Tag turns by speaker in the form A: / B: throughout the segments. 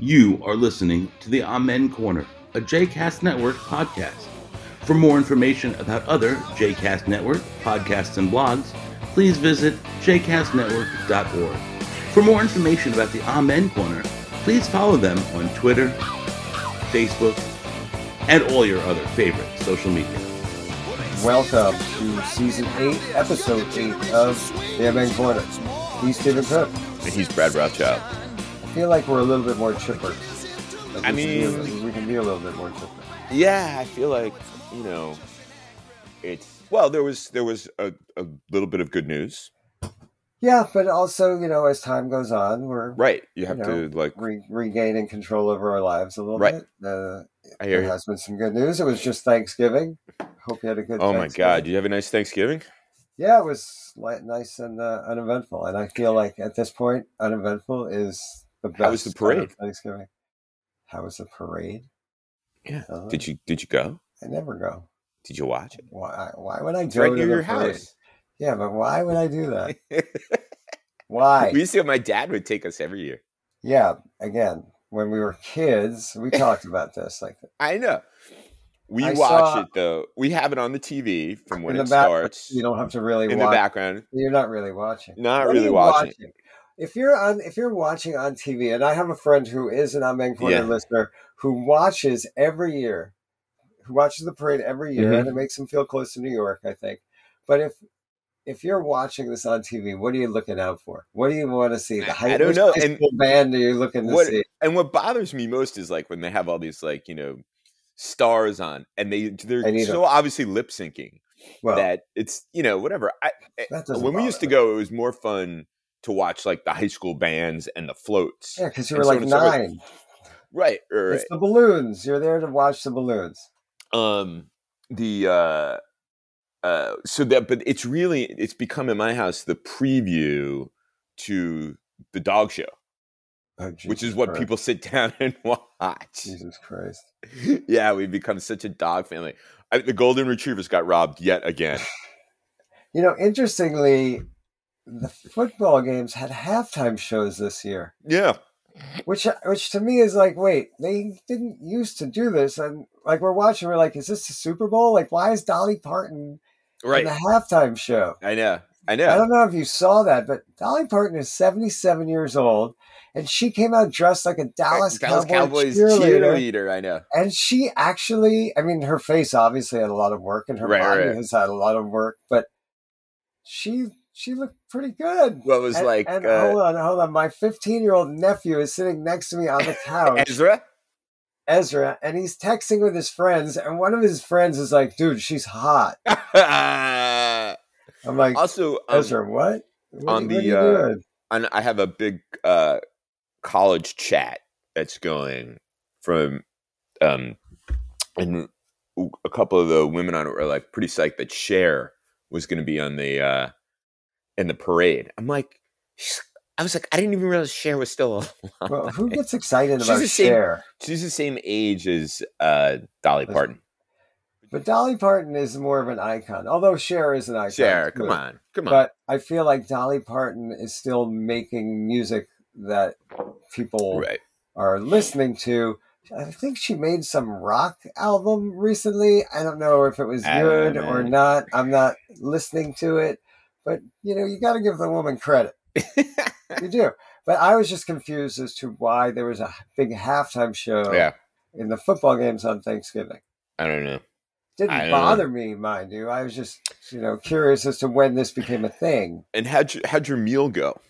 A: You are listening to the Amen Corner, a JCast Network podcast. For more information about other JCast Network podcasts and blogs, please visit jcastnetwork.org. For more information about the Amen Corner, please follow them on Twitter, Facebook, and all your other favorite social media.
B: Welcome to season eight, episode eight of the Amen Corner. He's Steven Cook.
C: And he's Brad Rothschild.
B: I feel like we're a little bit more chipper. Like
C: I
B: we can be a
C: mean-
B: we can be a little bit more chipper.
C: Yeah, I feel like you know, it's well. There was there was a, a little bit of good news,
B: Yeah, but also, you know, as time goes on, we're
C: right? You have
B: know,
C: to like.
B: re- regaining control over our lives a little
C: Right.
B: bit. Uh,
C: I hear
B: there has been some good news. It was just Thanksgiving. Hope you had a good.
C: Oh my God! Did you have a nice Thanksgiving?
B: Yeah, it was nice and uh, uneventful, and I feel like at this point, uneventful is the best.
C: How was the parade?
B: Thanksgiving. How was the parade?
C: Yeah.
B: Uh,
C: Did you Did you go?
B: I never go.
C: Did you watch it?
B: Why? Why would I
C: It's
B: go
C: right near your
B: parade?
C: house.
B: Yeah, but why would I do that? Why?
C: we used to. My dad would take us every year.
B: yeah, again, when we were kids, we talked about this. Like
C: I know. We
B: I
C: watch
B: saw-
C: it though. We have it on the TV from when it
B: back,
C: starts.
B: you don't have to really
C: in the background.
B: You're not really watching.
C: Not
B: What
C: really
B: you
C: watching.
B: If you're on, if you're watching on TV, and I have a friend who is an Amen Corner
C: Yeah.
B: listener who watches every year, who watches the parade every year,
C: Mhm.
B: and it makes him feel close to New York, I think. But if if you're watching this on TV, what are you looking out for? What do you want to see? The high,
C: I don't know, and
B: band are you looking to
C: what-
B: see?
C: And what bothers me most is like when they have all these like you know stars on, and they they're so obviously lip syncing
B: Well,
C: that it's you know whatever. I,
B: that
C: when we used to go, it was more fun to watch like the high school bands and the floats.
B: yeah, because you were
C: so
B: like
C: so
B: nine.
C: Right, right.
B: It's the balloons. You're there to watch the balloons.
C: um the uh uh so that but it's really it's become in my house the preview to the dog show
B: Oh,
C: which is what
B: Christ.
C: people sit down and watch
B: Jesus Christ.
C: yeah we've become such a dog family I, the golden retrievers got robbed yet again
B: You know, interestingly, the football games had halftime shows this year,
C: yeah
B: which uh, which to me is like, wait, they didn't used to do this, and like we're watching, we're like, is this the Super Bowl? Like, why is Dolly Parton
C: right
B: in the halftime show?
C: i know i know.
B: I don't know if you saw that, but Dolly Parton is seventy seven years old, and she came out dressed like a Dallas,
C: Dallas
B: Cowboy
C: Cowboys
B: cheerleader.
C: cheerleader. I know.
B: And she actually, I mean, her face obviously had a lot of work, and her
C: Right,
B: body
C: right.
B: has had a lot of work, but she she looked pretty good.
C: What was
B: And-
C: like
B: and
C: uh,
B: hold on, hold on. My 15 year old nephew is sitting next to me on the couch,
C: Ezra.
B: Ezra, and he's texting with his friends, and one of his friends is like, "Dude, she's hot." I'm like,
C: also, um,
B: Ezra, what? What,
C: on
B: are
C: the,
B: you
C: uh, and I have a big uh, college chat that's going from, um, and a couple of the women on it were like pretty psyched that Cher was going to be on the uh, in the parade. I'm like, I was like, I didn't even realize Cher was still alive.
B: Well, who gets excited
C: She's
B: about
C: the same-
B: Cher?
C: She's the same age as uh, Dolly Parton.
B: But Dolly Parton is more of an icon, although Cher is an icon.
C: Cher,
B: too.
C: come on, come on.
B: But I feel like Dolly Parton is still making music that people
C: right.
B: are listening to. I think she made some rock album recently. I don't know if it was good or not. I'm not listening to it, but you know, you got to give the woman credit. You do. But I was just confused as to why there was a big halftime show
C: yeah,
B: in the football games on Thanksgiving.
C: I don't know.
B: Didn't
C: don't
B: bother me, mind you. I was just, you know, curious as to when this became a thing.
C: And how'd your, how'd your meal go?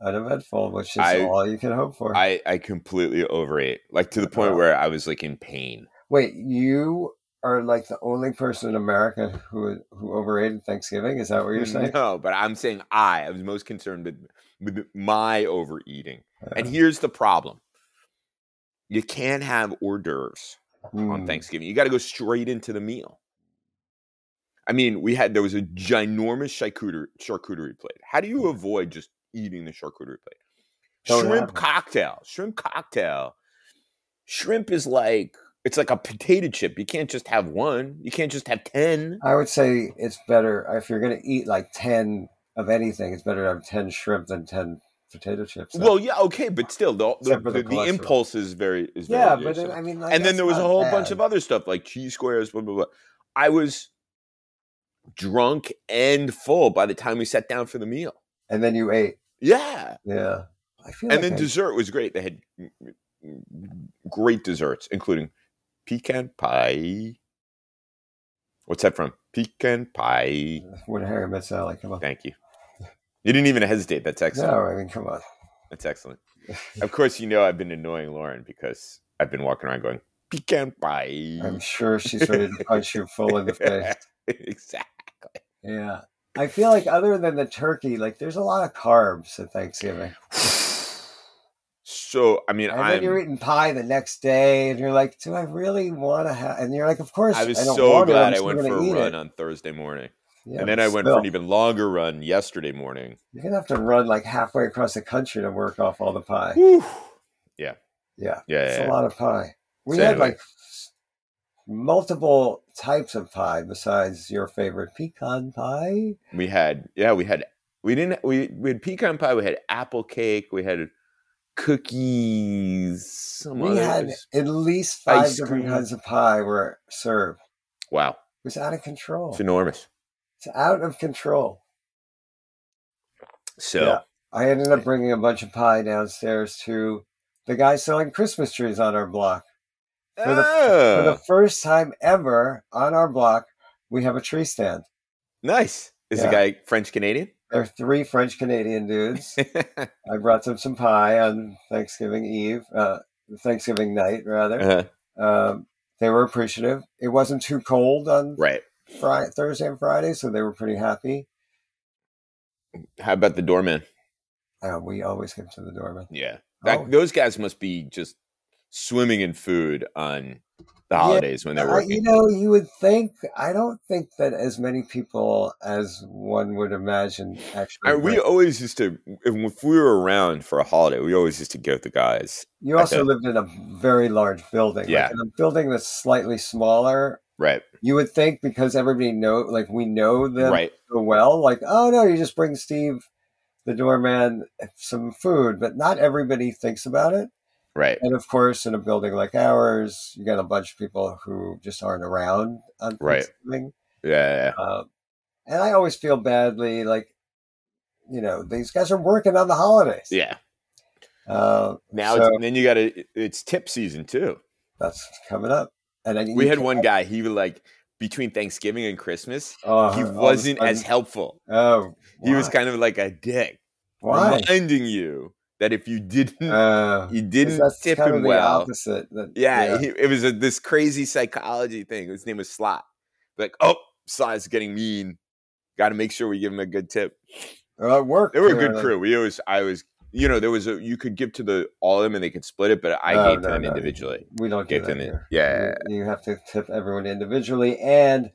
B: Uneventful, which is
C: I-
B: all you can hope for.
C: I, I completely overate, like to the point where I was like in pain.
B: Wait, you are like the only person in America who who overrated Thanksgiving? Is that what you're saying?
C: No, but I'm saying I. I was most concerned with, with my overeating. And
B: Uh,
C: here's the problem: you can't have hors d'oeuvres on
B: hmm.
C: Thanksgiving. You got to go straight into the meal. I mean, we had there was a ginormous charcuterie, charcuterie plate. How do you avoid just eating the charcuterie plate?
B: Don't
C: shrimp
B: it.
C: cocktail, shrimp cocktail. Shrimp is like it's like a potato chip. You can't just have one. You can't just have ten.
B: I would say it's better if you're going to eat like ten of anything. It's better to have ten shrimp than ten potato chips. so-
C: Well, yeah, okay, but still, the the, the,
B: the
C: impulse is very is very
B: yeah, but
C: so.
B: I mean, like,
C: and then there was a whole bunch of other stuff like cheese squares, blah blah blah. I was drunk and full by the time we sat down for the meal.
B: And then you ate.
C: Yeah,
B: Yeah, I feel.
C: and
B: like
C: then
B: I-
C: dessert was great. They had mm, mm, great desserts, including pecan pie. What's that from? Pecan pie.
B: Uh, when Harry met Sally, come on.
C: Thank you. You didn't even hesitate. That's excellent.
B: No, I mean, come on.
C: That's excellent. Of course, you know I've been annoying Lauren because I've been walking around going pecan pie.
B: I'm sure she's ready to punch you full in the face.
C: exactly.
B: Yeah. I feel like other than the turkey, like there's a lot of carbs at Thanksgiving.
C: So I mean,
B: And then you're eating pie the next day, and you're like, "Do I really want to have?" And you're like, "Of course."
C: I was
B: don't
C: so glad I went for a run
B: it."
C: on Thursday morning,
B: Yeah,
C: and then I went
B: still,
C: for an even longer run yesterday morning.
B: You're gonna have to run like halfway across the country to work off all the pie.
C: Whew.
B: Yeah,
C: Yeah,
B: it's
C: yeah,
B: a lot of pie. We
C: So
B: had
C: anyway.
B: like multiple types of pie besides your favorite pecan pie.
C: we had yeah we had we didn't we we had pecan pie we had apple cake we had cookies some
B: We had at least five
C: Ice
B: different
C: cream.
B: kinds of pie were served.
C: wow
B: It was out of control.
C: it's enormous
B: It's out of control.
C: so
B: Yeah. I ended up bringing a bunch of pie downstairs to the guy selling Christmas trees on our block. For the, for the
C: Ah,
B: first time ever on our block, we have a tree stand.
C: nice is the guy french canadian
B: There are three French Canadian dudes. I brought them some pie on Thanksgiving Eve, uh, Thanksgiving night, rather.
C: Uh-huh.
B: Um, they were appreciative. It wasn't too cold on
C: right
B: Friday, Thursday and Friday, so they were pretty happy.
C: how about the doorman
B: Uh, we always give to the doorman.
C: yeah that,
B: Oh.
C: those guys must be just swimming in food on the
B: Yeah,
C: holidays when they're working
B: you know, you would think. I don't think that as many people as one would imagine actually.
C: I, we always used to if, we were around for a holiday we always used to go give the guys
B: you also
C: okay.
B: lived in a very large building. Like,
C: Yeah.
B: in a building that's slightly smaller.
C: right
B: You would think because everybody know, like we know them
C: right
B: so well, like oh no, you just bring Steve, the doorman, some food, but not everybody thinks about it.
C: Right
B: And of course, in a building like ours, you got a bunch of people who just aren't around on
C: Right.
B: Thanksgiving.
C: yeah, yeah.
B: Um, and I always feel badly, like, you know, these guys are working on the holidays.
C: Yeah.
B: Uh,
C: Now
B: So-
C: it's, then you got to. It's tip season too.
B: that's coming up. And I,
C: We had one guy. He was like between Thanksgiving and Christmas.
B: oh,
C: He wasn't as helpful.
B: Oh,
C: He was kind of like a dick,
B: why?
C: reminding you that if you didn't,
B: Uh,
C: you didn't tip him well.
B: opposite. That,
C: Yeah, He, it was a, this crazy psychology thing. His name was Slot. Like, oh, Slot's getting mean. Got to make sure we give him a good tip.
B: Well, it worked.
C: They were a good crew. We always, I was, you know, there was a you could give to the all of them and they could split it, but I
B: No,
C: gave to them
B: no.
C: individually.
B: We don't do that
C: them, yeah,
B: You, you have to tip everyone individually. And,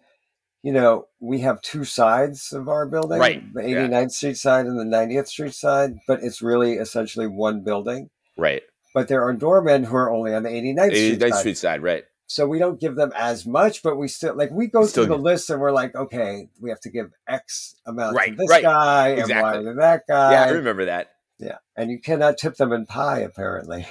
B: you know, we have two sides of our building
C: Right,
B: the
C: yeah.
B: 89th Street side and the 90th Street side, but it's really essentially one building.
C: right.
B: But there are doormen who are only on the 89th Street side.
C: Street side, right?
B: So we don't give them as much, but we still like we go
C: Still
B: through the
C: give-
B: list and we're like, okay, we have to give X amount
C: Right,
B: to this
C: right.
B: guy and
C: Exactly.
B: Y to that guy.
C: yeah, I remember that.
B: Yeah. And you cannot tip them in pie, apparently.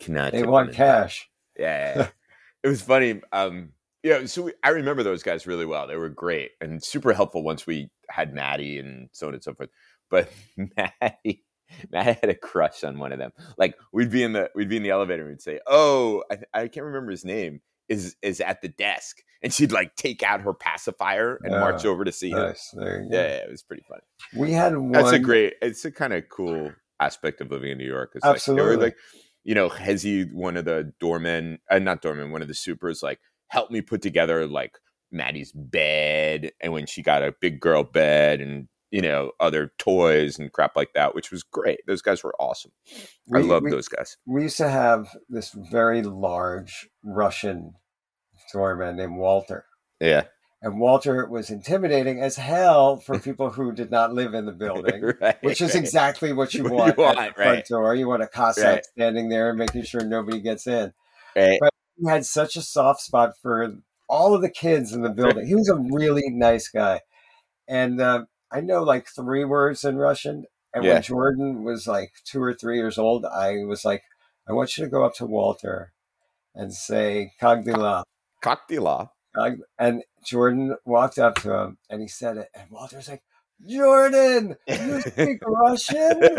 C: Cannot
B: They
C: tip
B: want cash.
C: Yeah, yeah. it was funny. Um, yeah, so we, I remember those guys really well. They were great and super helpful once we had Maddie and so on and so forth. But Maddie, Maddie had a crush on one of them. Like we'd be in the we'd be in the elevator and we'd say, "Oh, I, I can't remember his name." Is is at the desk, and she'd like take out her pacifier and march
B: Oh,
C: over to see him.
B: Nice. There you go.
C: Yeah, yeah, it was pretty funny.
B: We had one.
C: That's a great. It's a kind of cool aspect of living in New York. It's like
B: Absolutely.
C: like, you know, Hezi, one of the doormen, uh, not doormen, one of the supers, like helped me put together like Maddie's bed, and when she got a big girl bed, and you know other toys and crap like that, which was great. Those guys were awesome. I love those guys.
B: we used to have this very large Russian doorman named Walter.
C: Yeah,
B: And Walter was intimidating as hell for people who did not live in the building.
C: Right,
B: Which is
C: right.
B: exactly what you
C: What you
B: want, at
C: want,
B: the front
C: right.
B: door. You want a Cossack standing there and making sure nobody gets in.
C: Right.
B: But he had such a soft spot for all of the kids in the building. He was a really nice guy. And uh, I know like three words in Russian. And
C: Yeah.
B: when Jordan was like two or three years old, I was like, I want you to go up to Walter and say Kak dela.
C: Cocktail.
B: And Jordan walked up to him and he said it. And Walter's like, Jordan, you speak Russian?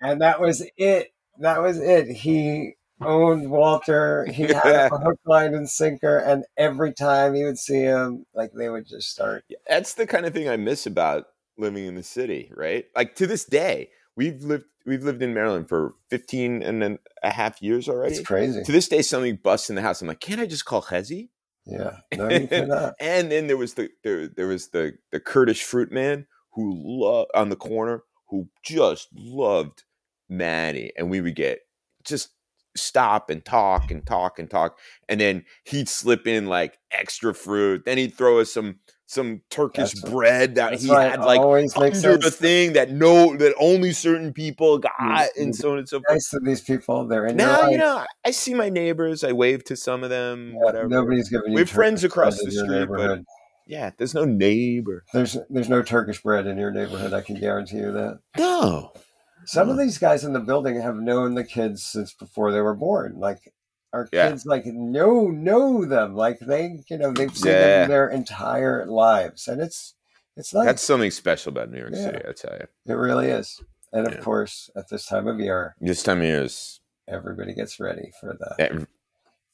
B: And that was it. That was it. He owned Walter. He had a hook, line, and sinker. And every time he would see him, like they would just start.
C: That's the kind of thing I miss about living in the city, right? Like to this day, we've lived we've lived in Maryland for 15 and a half years already.
B: It's crazy.
C: To this day, something busts in the house. I'm like, can't I just call Hezi?
B: Yeah. No, you cannot.
C: and then there was the there, there was the the Kurdish fruit man who loved on the corner who just loved Maddie, and we would get just stop and talk and talk and talk, and then he'd slip in like extra fruit. Then he'd throw us some some Turkish
B: That's-
C: bread that he
B: it
C: had like
B: always makes
C: under a thing that no that only certain people got,
B: Mm,
C: and so on and so forth.
B: Nice to these people. They're in
C: Now you know I see my neighbors. I wave to some of them.
B: Yeah,
C: whatever.
B: Nobody's giving you.
C: We have friends across the street, but- yeah, there's no neighbor.
B: There's there's no Turkish bread in your neighborhood. I can guarantee you that.
C: No.
B: Some of these guys in the building have known the kids since before they were born. Like our
C: Yeah.
B: kids, like know know them. Like they, you know, they've seen
C: Yeah.
B: them their entire lives, and it's it's nice.
C: That's something special about New York
B: Yeah.
C: City, I tell you.
B: it really is. And of course, at this time of year,
C: This time of year is.
B: everybody gets ready for the.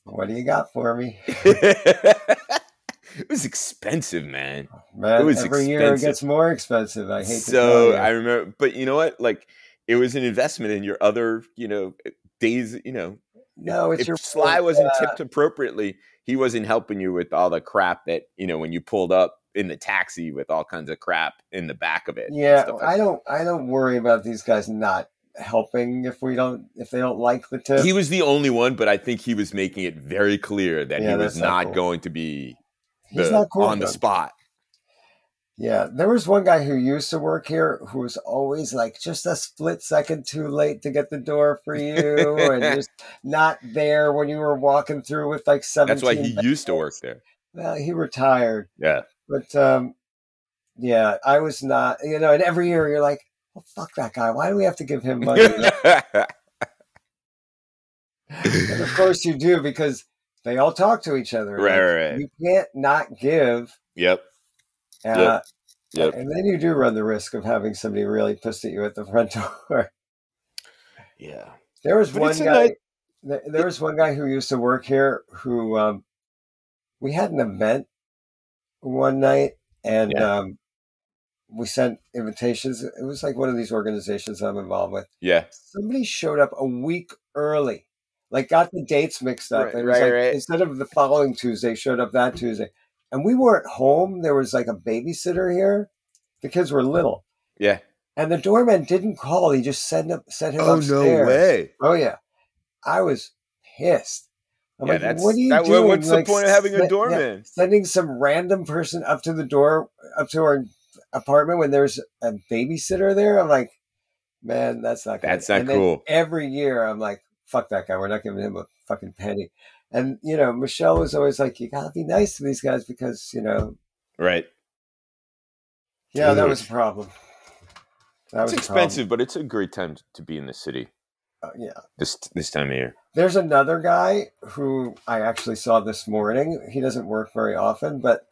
B: What do you got for me, it
C: was expensive, man.
B: Oh, man?
C: It was
B: Every year it gets more expensive. I hate to
C: So. I remember, but you know what? Like, it was an investment in your other, you know, days. You know,
B: no, it's
C: if
B: your
C: Sly wasn't
B: uh,
C: tipped appropriately, he wasn't helping you with all the crap that you know when you pulled up in the taxi with all kinds of crap in the back of it.
B: Yeah,
C: like
B: I don't. I don't worry about these guys not helping if we don't if they don't like the tip.
C: He was the only one, but I think he was making it very clear that
B: Yeah,
C: he was
B: not
C: not
B: cool.
C: going to be
B: He's
C: the,
B: not cool.
C: on the spot.
B: Yeah, there was one guy who used to work here who was always like just a split second too late to get the door for you, and just not there when you were walking through with like seven.
C: That's why he used to work there.
B: Well, he retired,
C: Yeah.
B: but um, yeah, I was not. You know, and every year you're like, well, fuck that guy. Why do we have to give him money? and of course you do because they all talk to each other.
C: Right, right, right.
B: You can't not give.
C: yep.
B: Uh,
C: Yep.
B: And then you do run the risk of having somebody really pissed at you at the front door.
C: Yeah.
B: There was
C: But
B: one guy.
C: nice-
B: there was one guy who used to work here who um, we had an event one night and
C: Yeah.
B: um, we sent invitations. It was like one of these organizations I'm involved with.
C: Yeah.
B: Somebody showed up a week early, like got the dates mixed up.
C: Right,
B: and
C: right,
B: like
C: right.
B: instead of the following Tuesday, showed up that Tuesday. And we weren't home. There was like a babysitter here. The kids were little.
C: Yeah.
B: And the doorman didn't call. He just sent him oh, sent him upstairs.
C: way.
B: Oh yeah, I was pissed. I'm
C: Yeah,
B: like,
C: that's
B: what are you
C: that,
B: doing?
C: what's
B: Like,
C: the point of having a
B: sen- yeah,
C: doorman?
B: sending some random person up to the door, up to our apartment when there's a babysitter there. I'm like, man, that's not good.
C: That's not
B: And then
C: cool.
B: Every year, I'm like, fuck that guy. We're not giving him a fucking penny. And you know, Michelle was always like, you gotta be nice to these guys because you know,
C: Right.
B: yeah, that was a problem. That
C: It's
B: was a problem.
C: expensive, but it's a great time to be in the city
B: Uh, yeah.
C: this this time of year.
B: There's another guy who I actually saw this morning. He doesn't work very often, but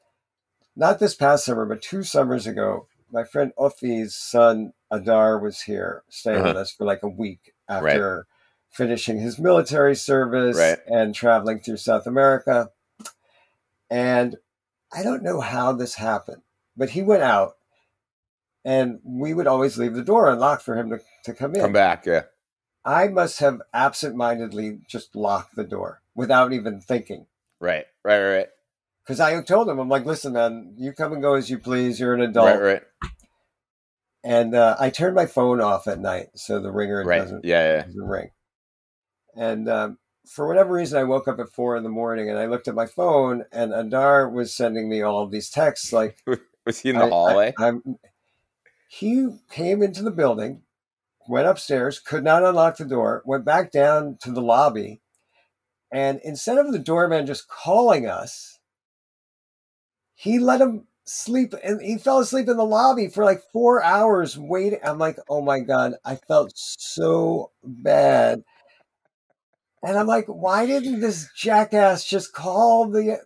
B: not this past summer, but two summers ago, my friend Ofi's son Adar was here staying with
C: Uh-huh.
B: us for like a week after finishing his military service
C: Right.
B: and traveling through South America. And I don't know how this happened, but he went out and we would always leave the door unlocked for him to, to come in.
C: Come back, yeah.
B: I must have absentmindedly just locked the door without even thinking.
C: Right, right, right,
B: Because I told him, I'm like, listen, man, you come and go as you please. You're an adult.
C: right, right,
B: And uh, I turned my phone off at night so the ringer
C: right.
B: doesn't,
C: Yeah,
B: doesn't ring. And um, for whatever reason, I woke up at four in the morning and I looked at my phone, and Adar was sending me all of these texts like.
C: Was he in the
B: I-
C: hallway?
B: I, he came into the building, went upstairs, could not unlock the door, went back down to the lobby, and instead of the doorman just calling us, he let him sleep and he fell asleep in the lobby for like four hours waiting. I'm like, oh my God, I felt so bad. And I'm like, why didn't this jackass just call the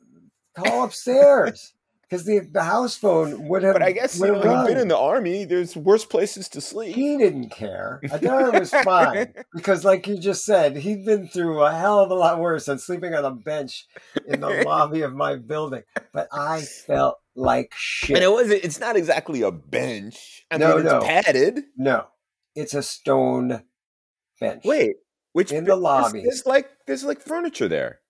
B: call upstairs? Because the, the house phone would have.
C: But I guess you
B: would
C: know,
B: have
C: he'd
B: rung.
C: been in the army. There's worse places to sleep.
B: He didn't care. Adara was fine because, like you just said, he'd been through a hell of a lot worse than sleeping on a bench in the lobby of my building. But I felt like shit.
C: And it wasn't. It's not exactly a bench. I
B: No,
C: mean, it's
B: no.
C: padded.
B: No, it's a stone bench.
C: Wait, which
B: In the lobby.
C: There's, like there's like furniture there.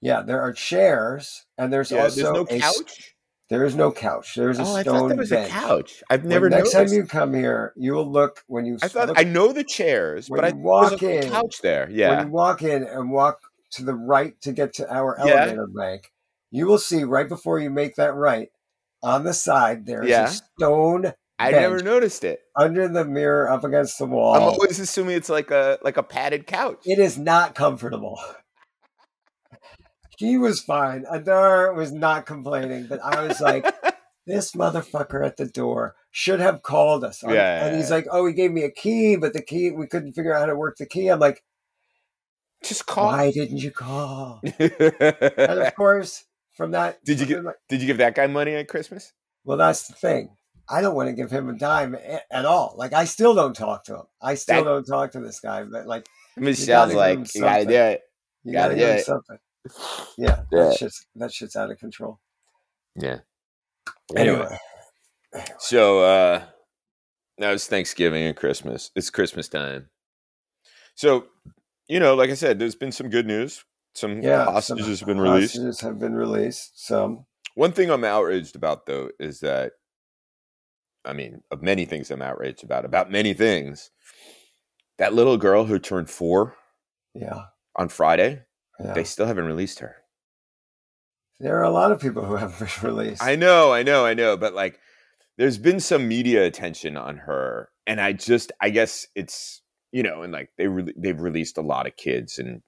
B: Yeah, there are chairs, and there's
C: Yeah,
B: also
C: there's no
B: a
C: couch.
B: there is no couch. There is a
C: Oh, I
B: stone
C: thought there was
B: bench.
C: a couch. I've
B: When
C: never
B: next
C: noticed.
B: time you come here, you will look when you
C: I thought
B: look,
C: I know the chairs, but I there
B: walk
C: a
B: in-
C: couch there.
B: when
C: Yeah,
B: you walk in and walk to the right to get to our
C: Yeah.
B: elevator bank, you will see right before you make that right on the side there's
C: Yeah.
B: a stone
C: I
B: bench.
C: never noticed it.
B: under the mirror up against the wall.
C: I'm always assuming it's like a like a padded couch.
B: It is not comfortable. he was fine. Adar was not complaining, but I was like, this motherfucker at the door should have called us.
C: Yeah.
B: And he's like, oh, he gave me a key, but the key, we couldn't figure out how to work the key. I'm like,
C: Just call.
B: why didn't you call? And of course, from that, did
C: you get? Did you give that guy money at Christmas?
B: well, that's the thing. I don't want to give him a dime at all. Like, I still don't talk to him. I still
C: That-
B: don't talk to this guy, but like,
C: Michelle's like, you gotta do it.
B: you
C: Gotta
B: gotta
C: do it.
B: something. Yeah,
C: Yeah.
B: that shit's that shit's out of control.
C: Yeah.
B: Anyway,
C: So uh now it's Thanksgiving and Christmas. It's Christmas time. So, you know, like I said, there's been some good news. Some
B: yeah,
C: hostages
B: some
C: have been released.
B: Hostages have been released. Some,
C: One thing I'm outraged about though is that I mean, of many things I'm outraged about, about many things. That little girl who turned four
B: yeah,
C: on Friday,
B: yeah.
C: they still haven't released her.
B: there are a lot of people who have been released.
C: I know, I know, I know, but like there's been some media attention on her and I just I guess it's you know, and like they re- they've released a lot of kids and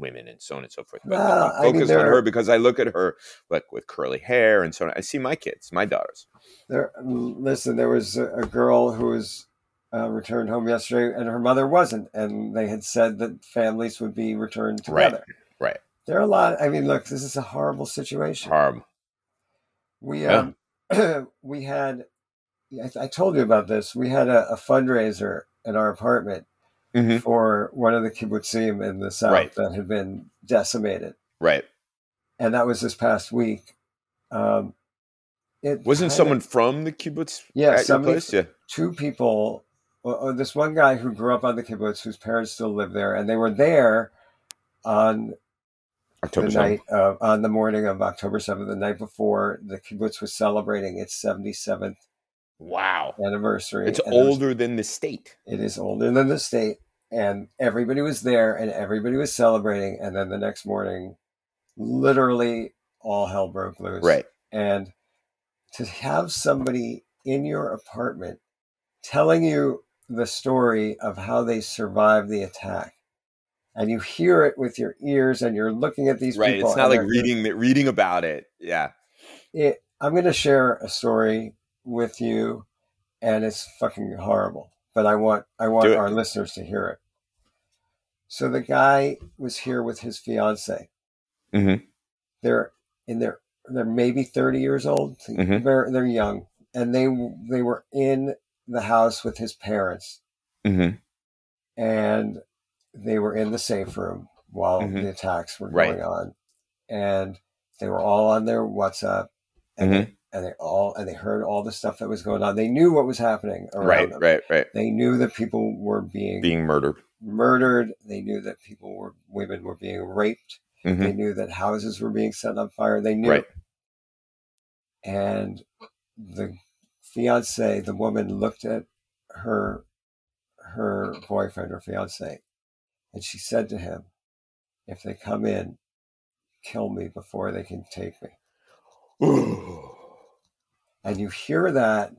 C: women and so on and so forth. But
B: Well,
C: I'm
B: I mean,
C: on her because I look at her like with curly hair and so on. I see my kids, my daughters.
B: There, listen, there was a, girl who was uh, returned home yesterday, and her mother wasn't, and they had said that families would be returned together.
C: right.
B: There are a lot. I mean, look, this is a horrible situation.
C: Harm.
B: We
C: Yeah.
B: um, we had. I, I told you about this. We had a, a fundraiser in our apartment
C: Mhm.
B: for one of the kibbutzim in the south
C: Right.
B: that had been decimated,
C: Right.
B: and that was this past week. Um, it
C: Wasn't someone from the kibbutz
B: Yeah, somebody
C: place? Yeah.
B: two people. Well, uh, this one guy who grew up on the kibbutz, whose parents still live there, and they were there on
C: October
B: the
C: 7th.
B: night of, on the morning of October seventh, the night before the kibbutz was celebrating its seventy seventh
C: Wow.
B: anniversary.
C: It's
B: And there was-
C: older than the state.
B: It is older than the state, and everybody was there, and everybody was celebrating. And then the next morning, literally all hell broke loose.
C: Right.
B: And to have somebody in your apartment telling you the story of how they survived the attack, and you hear it with your ears, and you're looking at these
C: Right.
B: people.
C: It's not like reading reading about it. Yeah.
B: it, I'm going to share a story with you, and it's fucking horrible. But I want I want our listeners to hear it. So the guy was here with his fiance.
C: Mhm.
B: They're in their they're maybe 30 years old.
C: Mhm.
B: They're they're young, and they they were in the house with his parents,
C: Mm-hmm.
B: and they were in the safe room while
C: Mhm.
B: the attacks were
C: Right.
B: going on, and they were all on their WhatsApp, and
C: Mhm.
B: they, and they all and they heard all the stuff that was going on. They knew what was happening around
C: Right.
B: them.
C: Right. Right.
B: They knew that people were being,
C: Being murdered.
B: murdered. They knew that people were women were being raped.
C: Mhm.
B: They knew that houses were being set on fire. They knew.
C: Right.
B: And the fiance, the woman looked at her her boyfriend or fiance, and she said to him, "If they come in, kill me before they can take me." And you hear that,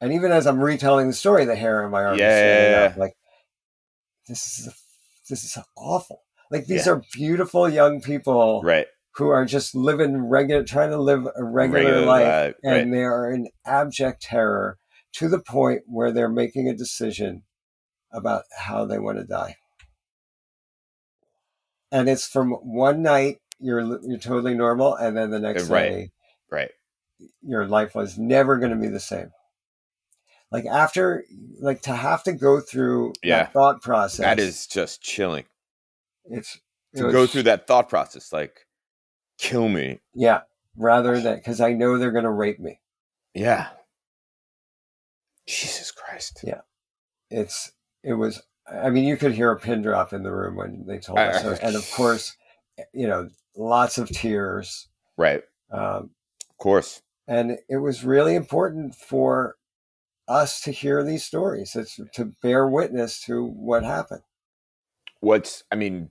B: and even as I'm retelling the story, the hair in my arm
C: Yeah,
B: is standing up. Like this is a, this is awful. Like these
C: Yeah.
B: are beautiful young people
C: right.
B: who are just living regular, trying to live a regular,
C: Regular
B: life,
C: life,
B: and
C: right.
B: they are in abject terror to the point where they're making a decision about how they want to die. And it's from one night you're you're totally normal, and then the next
C: Right.
B: day
C: Right.
B: Your life was never going to be the same. Like after, like to have to go through
C: Yeah.
B: that thought process.
C: That is just chilling.
B: it's it
C: To
B: was-
C: go through that thought process, like, kill me.
B: Yeah, rather than because I know they're going to rape me.
C: Yeah. Jesus Christ.
B: Yeah. It's it was. I mean, you could hear a pin drop in the room when they told us, and of course, you know, lots of tears.
C: Right.
B: Um,
C: Of course.
B: And it was really important for us to hear these stories. It's to bear witness to what happened.
C: What's, I mean,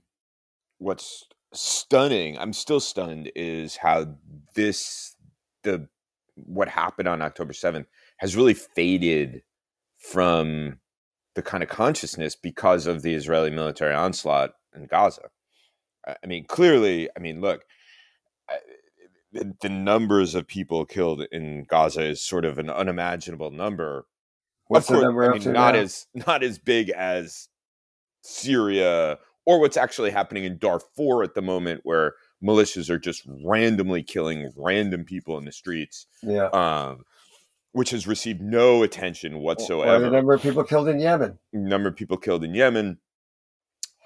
C: what's stunning, I'm still stunned, is how this, the, what happened on October 7th has really faded from the kind of consciousness because of the Israeli military onslaught in Gaza. I mean, clearly, I mean, look, the, the numbers of people killed in Gaza is sort of an unimaginable number.
B: What's
C: course,
B: the number
C: I mean, not
B: now?
C: as not as big as Syria or what's actually happening in Darfur at the moment, where militias are just randomly killing random people in the streets,
B: yeah.
C: um, which has received no attention
B: Or
C: whatsoever.
B: the number of people killed in Yemen.
C: number of people killed in Yemen.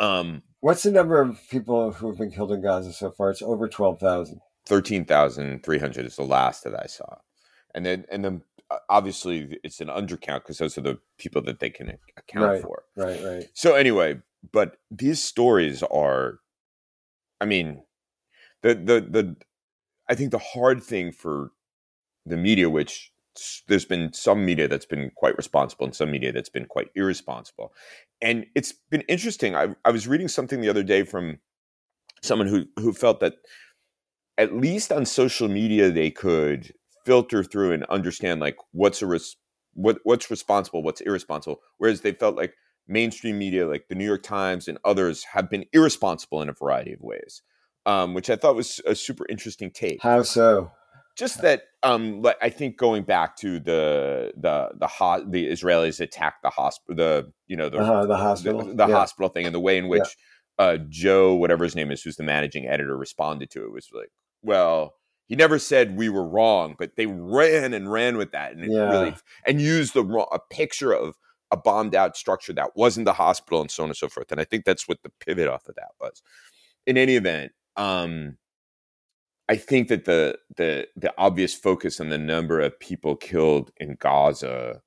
C: Um,
B: What's the number of people who have been killed in Gaza so far? It's over twelve thousand.
C: Thirteen thousand three hundred is the last that I saw, and then and then uh, obviously it's an undercount because those are the people that they can account
B: Right.
C: for.
B: Right, right.
C: So anyway, but these stories are, I mean, the the the, I think the hard thing for the media, which there's been some media that's been quite responsible and some media that's been quite irresponsible, and it's been interesting. I I was reading something the other day from someone who who felt that at least on social media they could filter through and understand like what's a res- what what's responsible, what's irresponsible, whereas they felt like mainstream media like the New York Times and others have been irresponsible in a variety of ways, um, which I thought was a super interesting take.
B: How so?
C: Just that, um, I think going back to the the the ho- the Israelis attacked the hospital, the you know the
B: Uh-huh, the hospital.
C: the, the
B: Yeah.
C: hospital thing, and the way in which uh, Joe, whatever his name is, who's the managing editor, responded to it was like, well. He never said we were wrong, but they ran and ran with that, and
B: Yeah.
C: really and used the wrong, a picture of a bombed out structure that wasn't the hospital and so on and so forth. And I think that's what the pivot off of that was. In any event, um, I think that the the the obvious focus on the number of people killed in Gaza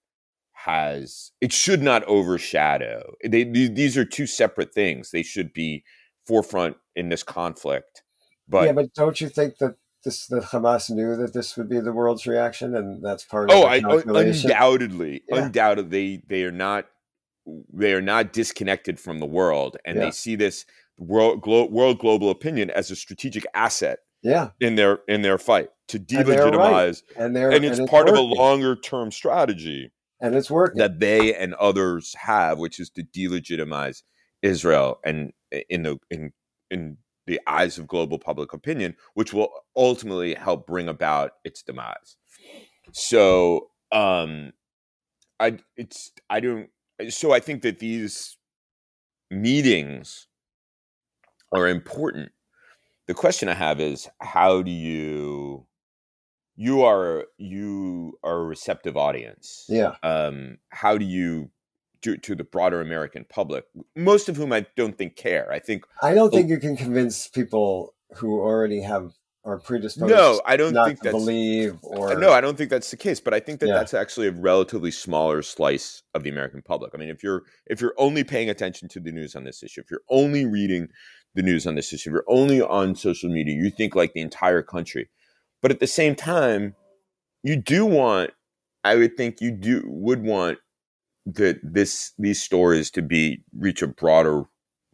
C: has it should not overshadow. They, th- these are two separate things. They should be forefront in this conflict. But,
B: yeah, but don't you think that this the Hamas knew that this would be the world's reaction, and that's part of
C: oh,
B: the
C: I un- undoubtedly,
B: Yeah.
C: undoubtedly, they are not they are not disconnected from the world, and
B: Yeah.
C: they see this world glo- world global opinion as a strategic asset
B: yeah,
C: in their in their fight to
B: And they're right.
C: delegitimize,
B: and they're
C: and it's part of a longer term strategy
B: and it's working.
C: that they and others have, which is to delegitimize Israel and in the in in the eyes of global public opinion, which will ultimately help bring about its demise. So um I it's I don't so I think that these meetings are important. The question I have is how do you you are you are a receptive audience
B: yeah,
C: um, how do you to, to the broader American public, most of whom I don't think care. I think
B: I don't think you can convince people who already have are predisposed.
C: no, I don't think
B: to
C: that's
B: believe or
C: no, I don't think that's the case. But I think that
B: Yeah.
C: that's actually a relatively smaller slice of the American public. I mean, if you're if you're only paying attention to the news on this issue, if you're only reading the news on this issue, if you're only on social media, you think like the entire country. But at the same time, you do want. I would think you do would want that this these stories to be reach a broader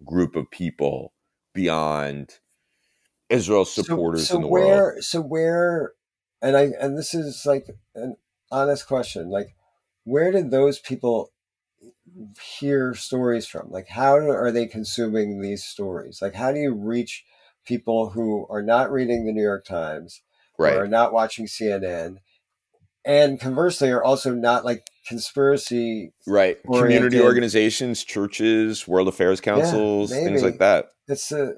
C: group of people beyond Israel supporters
B: so,
C: in the
B: where,
C: world.
B: So where, and I and this is like an honest question. Like, where did those people hear stories from? Like, how are they consuming these stories? Like, how do you reach people who are not reading the New York Times or are not watching CNN, and conversely are also not like conspiracy.
C: right. Community organizations, churches, World Affairs councils, things like that.
B: It's a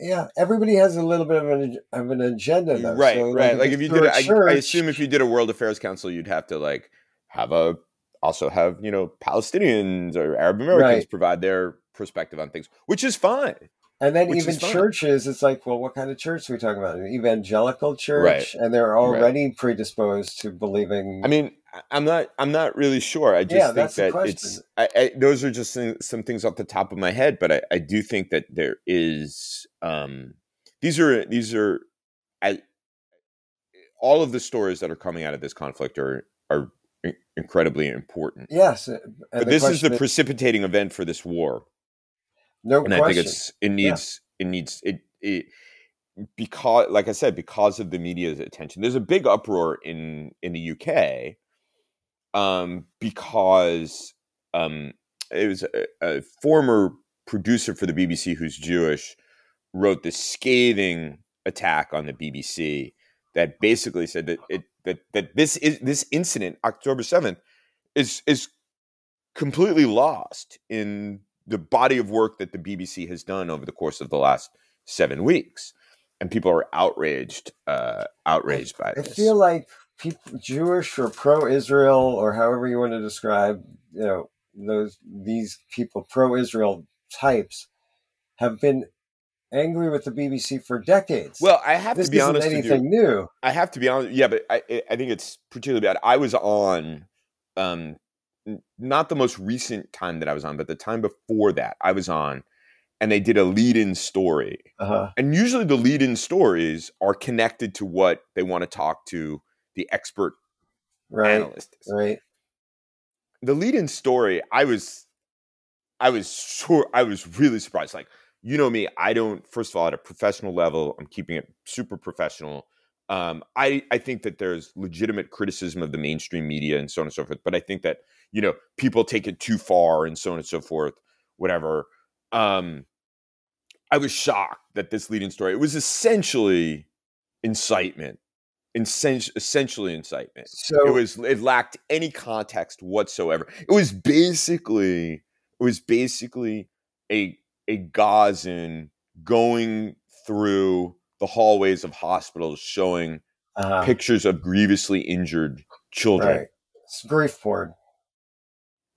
B: yeah. Everybody has a little bit of an of an agenda, though.
C: right,
B: So,
C: right. Like if you did,
B: a
C: a, I, I
B: church-
C: assume if you did a World Affairs Council, you'd have to like have a also have you know Palestinians or Arab Americans
B: Right.
C: provide their perspective on things, which is fine.
B: And then
C: Which
B: even churches, it's like, well, what kind of church are we talking about? An evangelical church, and they're already predisposed to believing.
C: I mean, I'm not. I'm not really sure. I just
B: Yeah,
C: think that it's. I, I, those are just some, some things off the top of my head, but I, I do think that there is. Um, these are these are, I, all of the stories that are coming out of this conflict are are incredibly important.
B: yes,
C: But this is the precipitating event for this war,
B: no
C: and
B: question.
C: I think it's it needs it needs it it because like I said because of the media's attention. There's a big uproar in in the UK um because um it was a, a former producer for the BBC who's Jewish wrote this scathing attack on the BBC that basically said that it that that this is this incident October 7th is is completely lost in the body of work that the BBC has done over the course of the last 7 weeks and people are outraged uh outraged by
B: I
C: this I
B: feel like people, Jewish or pro-Israel or however you want to describe, you know, those these people, pro-Israel types, have been angry with the BBC for decades.
C: well I have
B: this
C: to be honest with you
B: anything new.
C: I have to be honest. Yeah, but I I- think it's particularly bad. I was on, um, not the most recent time that I was on, but the time before that I was on, and they did a lead-in story.
B: Uh-huh.
C: And usually the lead-in stories are connected to what they want to talk to the expert
B: Right,
C: analyst.
B: right.
C: The lead-in story, I was, I was sure, I was really surprised. Like you know me, I don't. First of all, at a professional level, I'm keeping it super professional. Um, I I think that there's legitimate criticism of the mainstream media and so on and so forth. But I think that you know people take it too far and so on and so forth. Whatever. Um, I was shocked that this leading story it was essentially incitement, Essen- essentially incitement.
B: So
C: It was it lacked any context whatsoever. It was basically it was basically a a Gazan going through the hallways of hospitals showing
B: uh,
C: pictures of grievously injured children.
B: right. It's grief porn.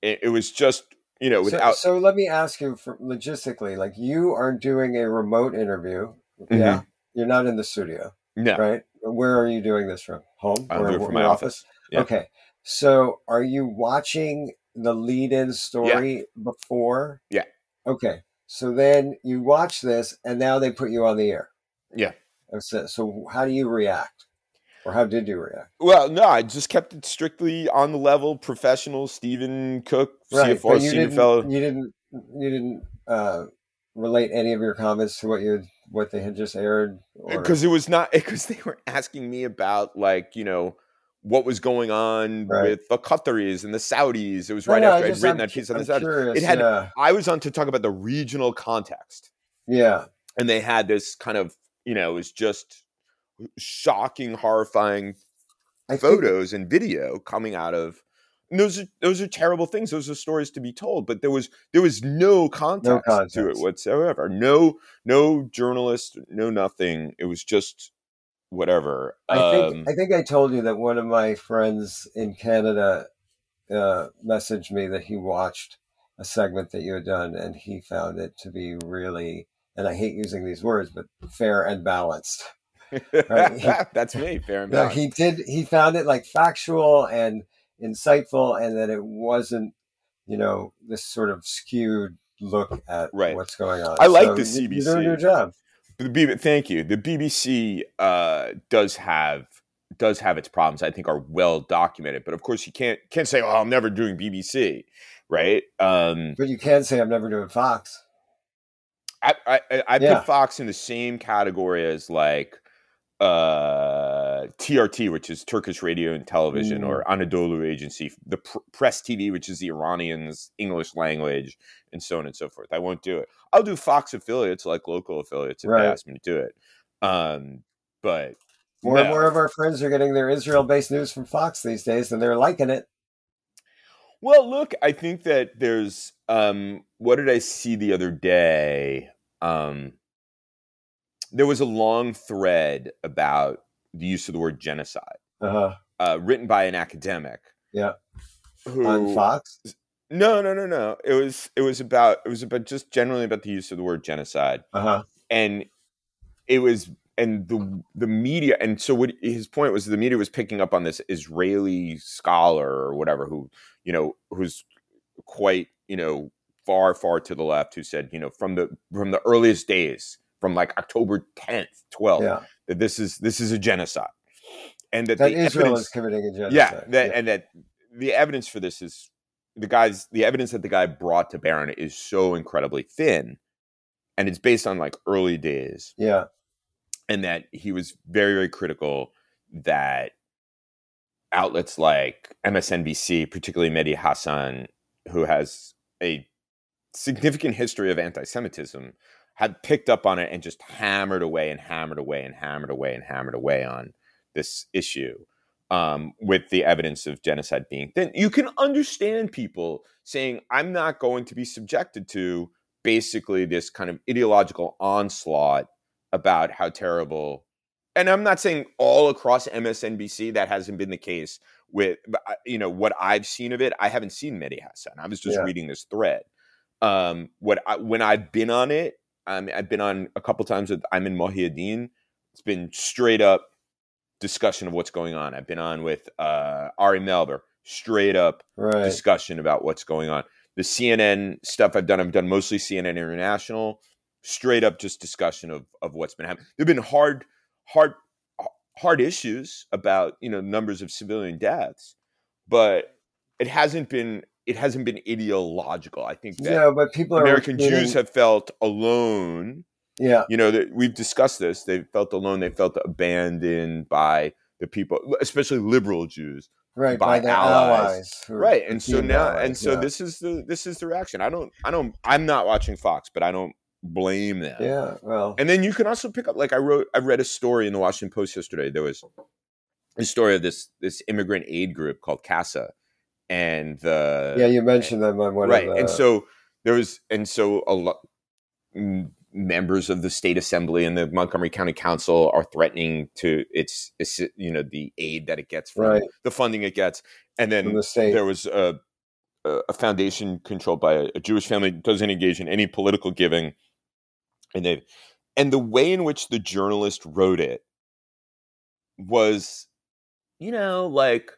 C: It, it was just you know
B: So,
C: without
B: so let me ask you for logistically, like you are doing a remote interview.
C: Mm-hmm.
B: Yeah. You're not in the studio,
C: no.
B: right? Where are you doing this from? Home?
C: I
B: Or
C: do it from my office. Yeah.
B: Okay. So are you watching the lead in story before?
C: Yeah.
B: Okay. So then you watch this and now they put you on the air.
C: Yeah.
B: So, so how do you react? Or how did you react?
C: Well, no, I just kept it strictly on the level professional. Steven Cook, CFR,
B: but you
C: senior
B: didn't,
C: fellow.
B: you didn't you didn't uh, relate any of your comments to what you what they had just aired
C: because it was not because they were asking me about like you know what was going on
B: Right.
C: with the Qataris and the Saudis. It was right
B: no,
C: after
B: I
C: I'd written
B: I'm
C: that piece on
B: I'm
C: the Saudis.
B: curious,
C: It had
B: yeah.
C: I was on to talk about the regional context,
B: yeah
C: and they had this kind of you know is just shocking, horrifying
B: I think-
C: photos and video coming out of. And those are those are terrible things. Those are stories to be told, but there was there was no context, to it whatsoever. No no journalist, no nothing. It was just whatever.
B: I think
C: Um,
B: I think I told you that one of my friends in Canada uh, messaged me that he watched a segment that you had done and he found it to be really and I hate using these words but fair and balanced. right.
C: That's me, fair and balanced.
B: he did. He found it like factual and insightful, and that it wasn't, you know, this sort of skewed look at
C: Right.
B: what's going on.
C: I like
B: So
C: the
B: you- You're doing
C: CBC.
B: your job.
C: The B- thank you. The BBC uh, does have does have its problems. I think are well documented, but of course you can't can't say, "Oh, I'm never doing BBC," right? Um,
B: But you can say I'm never doing Fox.
C: I I, I
B: Yeah.
C: put Fox in the same category as like uh, TRT, which is Turkish radio and television, or Anadolu Agency, the pr- Press TV, which is the Iranians' English language, and so on and so forth. I won't do it. I'll do Fox affiliates, like local affiliates, if
B: Right.
C: they ask me to do it. Um, but
B: More and more of our friends are getting their Israel-based news from Fox these days, and they're liking it.
C: Well, look, I think that there's um what did I see the other day? Um there was a long thread about the use of the word genocide,
B: Uh-huh.
C: uh, written by an academic.
B: Yeah.
C: Who,
B: On Fox.
C: No, no, no, no. It was it was about it was about just generally about the use of the word genocide.
B: Uh-huh.
C: And it was and the the media and so what his point was the media was picking up on this Israeli scholar or whatever who you know who's quite you know far far to the left who said you know from the from the earliest days from like October 10th 12th
B: Yeah.
C: that this is this is a genocide and that,
B: That
C: the
B: Israel
C: evidence,
B: is committing a genocide.
C: yeah, that, and that the evidence for this is the guys the evidence that the guy brought to bear on it is so incredibly thin and it's based on like early days
B: yeah.
C: And that he was very very critical that outlets like MSNBC particularly Mehdi Hasan who has a significant history of anti-semitism had picked up on it and just hammered away and hammered away and hammered away and hammered away on this issue um, with the evidence of genocide being thin. You can understand people saying, I'm not going to be subjected to basically this kind of ideological onslaught about how terrible. And I'm not saying all across MSNBC that hasn't been the case with, you know, what I've seen of it. I haven't seen Mehdi Hasan. I was just
B: Yeah.
C: reading this thread. Um, what I, when I've been on it, um, I've been on a couple times with Ayman Mohyeldin. It's been straight up discussion of what's going on. I've been on with uh, Ari Melber, straight up
B: Right.
C: discussion about what's going on. The CNN stuff I've done, I've done mostly CNN International, straight up just discussion of of what's been happening. There've been hard, hard, hard issues about you know numbers of civilian deaths, but it hasn't been it hasn't been ideological. I think that
B: No, but people are
C: American Jews have felt alone
B: Yeah.
C: you know that we've discussed this they felt alone they felt abandoned by the people especially liberal jews
B: Right.
C: by
B: By, their
C: allies.
B: allies.
C: right and so now
B: allies,
C: and so
B: yeah.
C: this is the this is the reaction i don't i don't i'm not watching fox but i don't blame them
B: Yeah. Well.
C: and then you can also pick up like i wrote i read a story in the washington post yesterday there was a story of this this immigrant aid group called casa and the
B: yeah, you mentioned them on one
C: right
B: the.
C: and so there was and so a lot members of the state assembly and the montgomery county council are threatening to its, its you know the aid that it gets from
B: Right.
C: the funding it gets and then
B: the
C: there was a a foundation controlled by a jewish family doesn't engage in any political giving and they and the way in which the journalist wrote it was you know like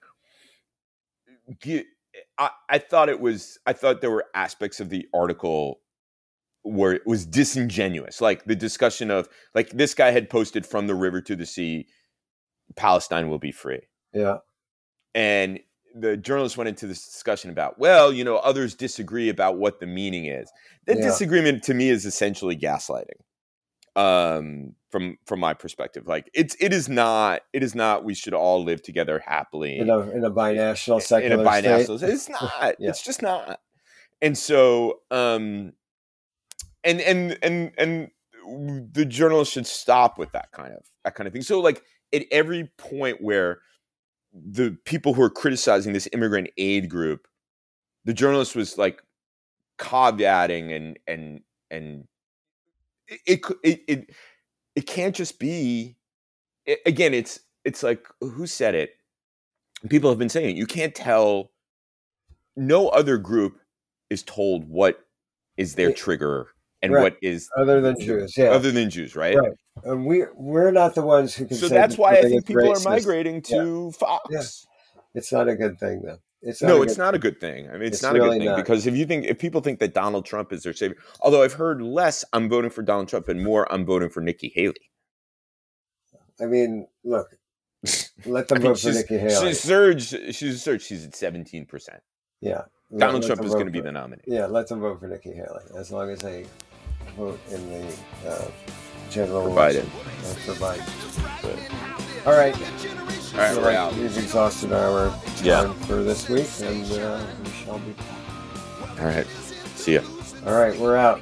C: I, I thought it was i thought there were aspects of the article where it was disingenuous like the discussion of like this guy had posted from the river to the sea palestine will be free
B: yeah.
C: and the journalist went into this discussion about well you know others disagree about what the meaning is that
B: Yeah.
C: disagreement to me is essentially gaslighting um from from my perspective like it's it is not it is not we should all live together happily
B: In a in a binational secular
C: in a binational
B: state.
C: it's not
B: Yeah.
C: it's just not and so um and and and and the journalist should stop with that kind of that kind of thing so like at every point where the people who are criticizing this immigrant aid group the journalist was like caveating and and and it it it, it, it can't just be a- again it's it's like who said it people have been saying it. you can't tell no other group is told what is their trigger and
B: Right.
C: what is
B: Other than Jews, yeah.
C: other than Jews, right?
B: Right. And we we're not the ones who can.
C: So
B: say
C: that's why I think
B: is
C: people are migrating to Fox.
B: Yeah. It's not a good thing, though. It's
C: no, it's
B: good
C: not a good thing. I mean, it's,
B: It's
C: not a good thing
B: not.
C: because if you think if people think that Donald Trump is their savior, although I've heard less, I'm voting for Donald Trump, and more, I'm voting for Nikki Haley.
B: I mean, look, let them
C: I mean,
B: vote for
C: she's,
B: Nikki Haley.
C: she's surged. She's surged. She's at 17 percent.
B: yeah, let-
C: Donald
B: let
C: Trump
B: them
C: is going to be the nominee.
B: Yeah, let them vote for Nikki Haley as long as they vote in the uh, general
C: For Biden.
B: uh, for Biden. All right.
C: All right,
B: Feel
C: we're out.
B: We've exhausted our time
C: Yeah.
B: for this week, and uh, we shall be.
C: All right. See ya.
B: All right, we're out.